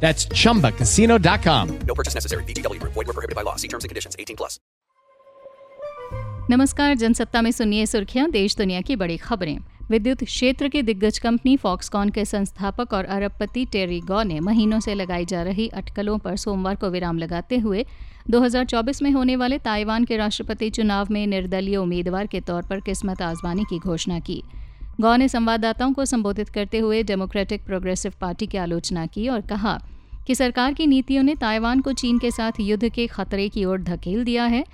That's chumbacasino.com. No purchase necessary. VGW Group. Void were prohibited by law. See terms and conditions. 18 plus. नमस्कार जनसत्ता में सुनिए सुर्खियाँ देश दुनिया की बड़ी खबरें विद्युत क्षेत्र की दिग्गज कंपनी फॉक्सकॉन के संस्थापक और अरबपति टेरी गॉ ने महीनों से लगाई जा रही अटकलों पर सोमवार को विराम लगाते हुए 2024 में होने वाले ताइवान के राष्ट्रपति चुनाव में निर्दलीय उम्मीदवार के तौर पर किस्मत आजमाने की घोषणा की गौ ने संवाददाताओं को संबोधित करते हुए डेमोक्रेटिक प्रोग्रेसिव पार्टी की आलोचना की और कहा कि सरकार की नीतियों ने ताइवान को चीन के साथ युद्ध के खतरे की ओर धकेल दिया है।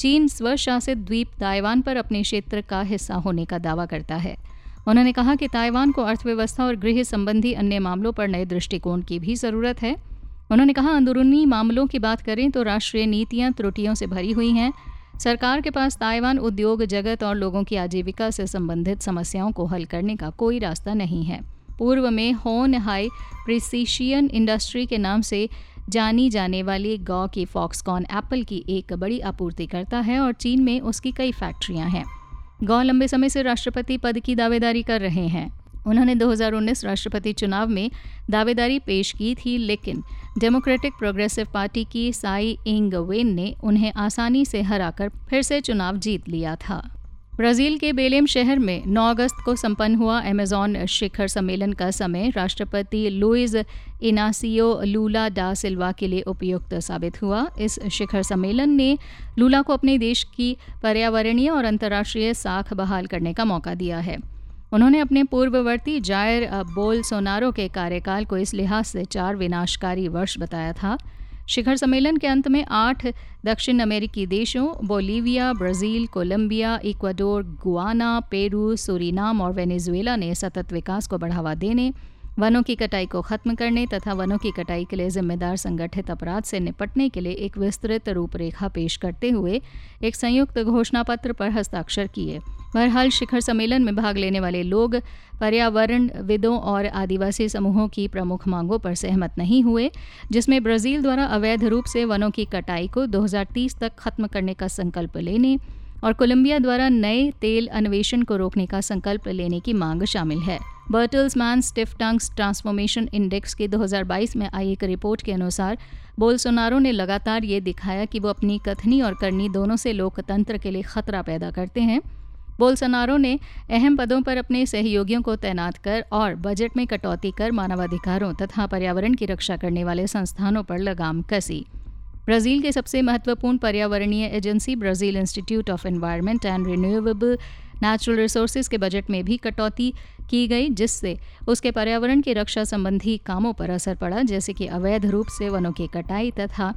चीन स्वशासित द्वीप ताइवान पर अपने क्षेत्र का हिस्सा होने का दावा करता है। उन्होंने कहा कि ताइवान को अर्थव्यवस्था और गृह संबंधी अन्य मामलों पर नए दृष्टिकोण की भी ज़रूरत है। उन्होंने कहा, अंदरूनी मामलों की बात करें तो राष्ट्रीय नीतियाँ त्रुटियों से भरी हुई हैं। सरकार के पास ताइवान उद्योग, जगत और लोगों की आजीविका से संबंधित समस्याओं को हल करने का कोई रास्ता नहीं है। पूर्व में होन हाई प्रिसीशियन इंडस्ट्री के नाम से जानी जाने वाली गौ की फॉक्सकॉन एप्पल की एक बड़ी आपूर्ति करता है और चीन में उसकी कई फैक्ट्रियाँ हैं। गौ लंबे समय से राष्ट्रपति पद की दावेदारी कर रहे हैं। उन्होंने 2019 राष्ट्रपति चुनाव में दावेदारी पेश की थी, लेकिन डेमोक्रेटिक प्रोग्रेसिव पार्टी की साई इंग वेन ने उन्हें आसानी से हराकर फिर से चुनाव जीत लिया था। ब्राज़ील के बेलेम शहर में 9 अगस्त को संपन्न हुआ अमेजॉन शिखर सम्मेलन का समय राष्ट्रपति लुइज इनासियो लूला डा सिल्वा के लिए उपयुक्त साबित हुआ। इस शिखर सम्मेलन ने लूला को अपने देश की पर्यावरणीय और अंतर्राष्ट्रीय साख बहाल करने का मौका दिया है। उन्होंने अपने पूर्ववर्ती जायर बोल सोनारो के कार्यकाल को इस लिहाज से चार विनाशकारी वर्ष बताया था। शिखर सम्मेलन के अंत में आठ दक्षिण अमेरिकी देशों, Bolivia, Brazil, Colombia, Ecuador, Guyana, Peru, Suriname और वेनेजुएला ने सतत विकास को बढ़ावा देने वनों की कटाई को खत्म करने तथा वनों की कटाई के लिए जिम्मेदार संगठित अपराध से निपटने के लिए एक विस्तृत रूपरेखा पेश करते हुए एक संयुक्त घोषणा पत्र पर हस्ताक्षर किए। बहरहाल, शिखर सम्मेलन में भाग लेने वाले लोग पर्यावरण विदों और आदिवासी समूहों की प्रमुख मांगों पर सहमत नहीं हुए, जिसमें ब्राज़ील द्वारा अवैध रूप से वनों की कटाई को 2030 तक खत्म करने का संकल्प लेने और कोलंबिया द्वारा नए तेल अन्वेषण को रोकने का संकल्प लेने की मांग शामिल है। Bertelsmann stiff tongues transformation index की 2022 में आई एक रिपोर्ट के अनुसार, बोलसोनारो ने लगातार ये दिखाया कि वो अपनी कथनी और करनी दोनों से लोकतंत्र के लिए खतरा पैदा करते हैं। बोलसनारो ने अहम पदों पर अपने सहयोगियों को तैनात कर और बजट में कटौती कर मानवाधिकारों तथा पर्यावरण की रक्षा करने वाले संस्थानों पर लगाम कसी। ब्राज़ील के सबसे महत्वपूर्ण पर्यावरणीय agency Brazil institute of environment and renewable natural resources के बजट में भी कटौती की गई, जिससे उसके पर्यावरण की रक्षा संबंधी कामों पर असर पड़ा, जैसे कि अवैध रूप से वनों की कटाई तथा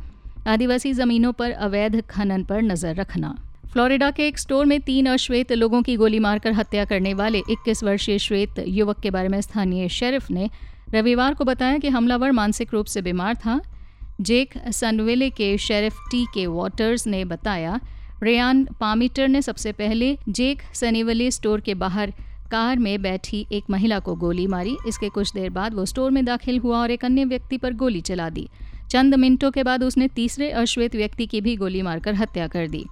आदिवासी ज़मीनों पर अवैध खनन पर नज़र रखना। फ्लोरिडा के एक स्टोर में तीन अश्वेत लोगों की गोली मारकर हत्या करने वाले 21 वर्षीय श्वेत युवक के बारे में स्थानीय शेरिफ ने रविवार को बताया कि हमलावर मानसिक रूप से बीमार था। जेक सनवेले के शेरिफ टी के वाटर्स ने बताया, रेयान पामीटर ने सबसे पहले जेक सनीवले स्टोर के बाहर कार में बैठी एक महिला को गोली मारी। इसके कुछ देर बाद वो स्टोर में दाखिल हुआ और एक अन्य व्यक्ति पर गोली चला दी। चंद मिनटों के बाद उसने तीसरे अश्वेत व्यक्ति की भी गोली मारकर हत्या कर दी।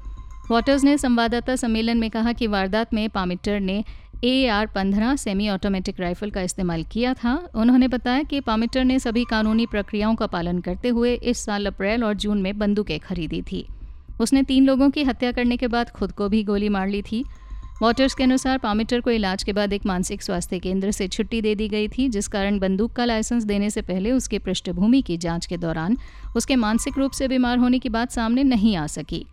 वॉटर्स ने संवाददाता सम्मेलन में कहा कि वारदात में पामिटर ने ए आर पंद्रह सेमी ऑटोमेटिक राइफल का इस्तेमाल किया था। उन्होंने बताया कि पामिटर ने सभी कानूनी प्रक्रियाओं का पालन करते हुए इस साल अप्रैल और जून में बंदूकें खरीदी थी। उसने तीन लोगों की हत्या करने के बाद खुद को भी गोली मार ली थी। वॉटर्स के अनुसार पामिटर को इलाज के बाद एक मानसिक स्वास्थ्य केंद्र से छुट्टी दे दी गई थी, जिस कारण बंदूक का लाइसेंस देने से पहले उसकी पृष्ठभूमि की जाँच के दौरान उसके मानसिक रूप से बीमार होने की बात सामने नहीं आ सकी।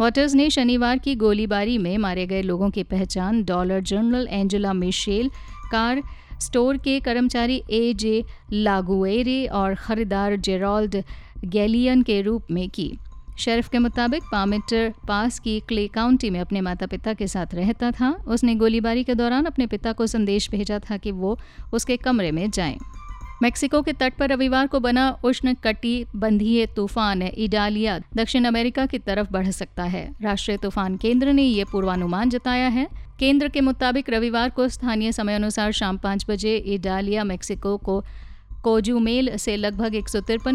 वॉटर्स ने शनिवार की गोलीबारी में मारे गए लोगों की पहचान Dollar General Angela Michelle, car store के कर्मचारी ए जे लागुएरे और खरीदार जेरोल्ड गैलियन के रूप में की। शेरिफ के मुताबिक पामिटर पास की क्ले काउंटी में अपने माता पिता के साथ रहता था। उसने गोलीबारी के दौरान अपने पिता को संदेश भेजा था कि वो उसके कमरे में जाएँ। मेक्सिको के तट पर रविवार को बना उष्ण कटी बंधीय तूफ़ान इडालिया दक्षिण अमेरिका की तरफ़ बढ़ सकता है। राष्ट्रीय तूफ़ान केंद्र ने ये पूर्वानुमान जताया है। केंद्र के मुताबिक रविवार को स्थानीय समय अनुसार शाम पाँच बजे इडालिया, मेक्सिको को कोजूमेल से लगभग एक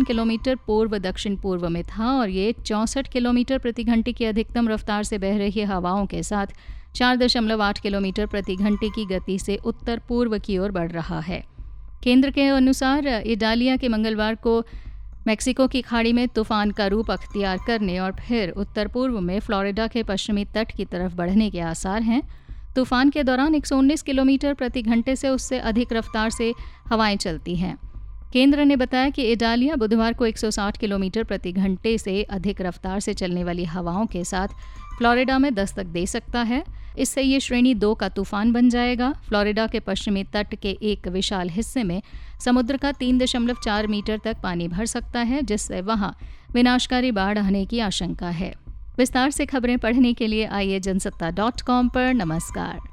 किलोमीटर पूर्व दक्षिण पूर्व में था और ये चौंसठ किलोमीटर प्रति घंटे की अधिकतम रफ्तार से बह रही हवाओं के साथ चार दशमलव आठ किलोमीटर प्रति घंटे की गति से उत्तर पूर्व की ओर बढ़ रहा है। केंद्र के अनुसार, इडालिया के मंगलवार को मेक्सिको की खाड़ी में तूफ़ान का रूप अख्तियार करने और फिर उत्तर पूर्व में फ्लोरिडा के पश्चिमी तट की तरफ़ बढ़ने के आसार हैं। तूफ़ान के दौरान 119 किलोमीटर प्रति घंटे से उससे अधिक रफ्तार से हवाएँ चलती हैं। केंद्र ने बताया कि इटालिया बुधवार को 160 किलोमीटर प्रति घंटे से अधिक रफ्तार से चलने वाली हवाओं के साथ फ्लोरिडा में दस्तक दे सकता है। इससे ये श्रेणी दो का तूफ़ान बन जाएगा। फ्लोरिडा के पश्चिमी तट के एक विशाल हिस्से में समुद्र का तीन दशमलव चार मीटर तक पानी भर सकता है, जिससे वहाँ विनाशकारी बाढ़ आने की आशंका है। विस्तार से खबरें पढ़ने के लिए आइए जनसत्ता डॉट कॉम पर। नमस्कार।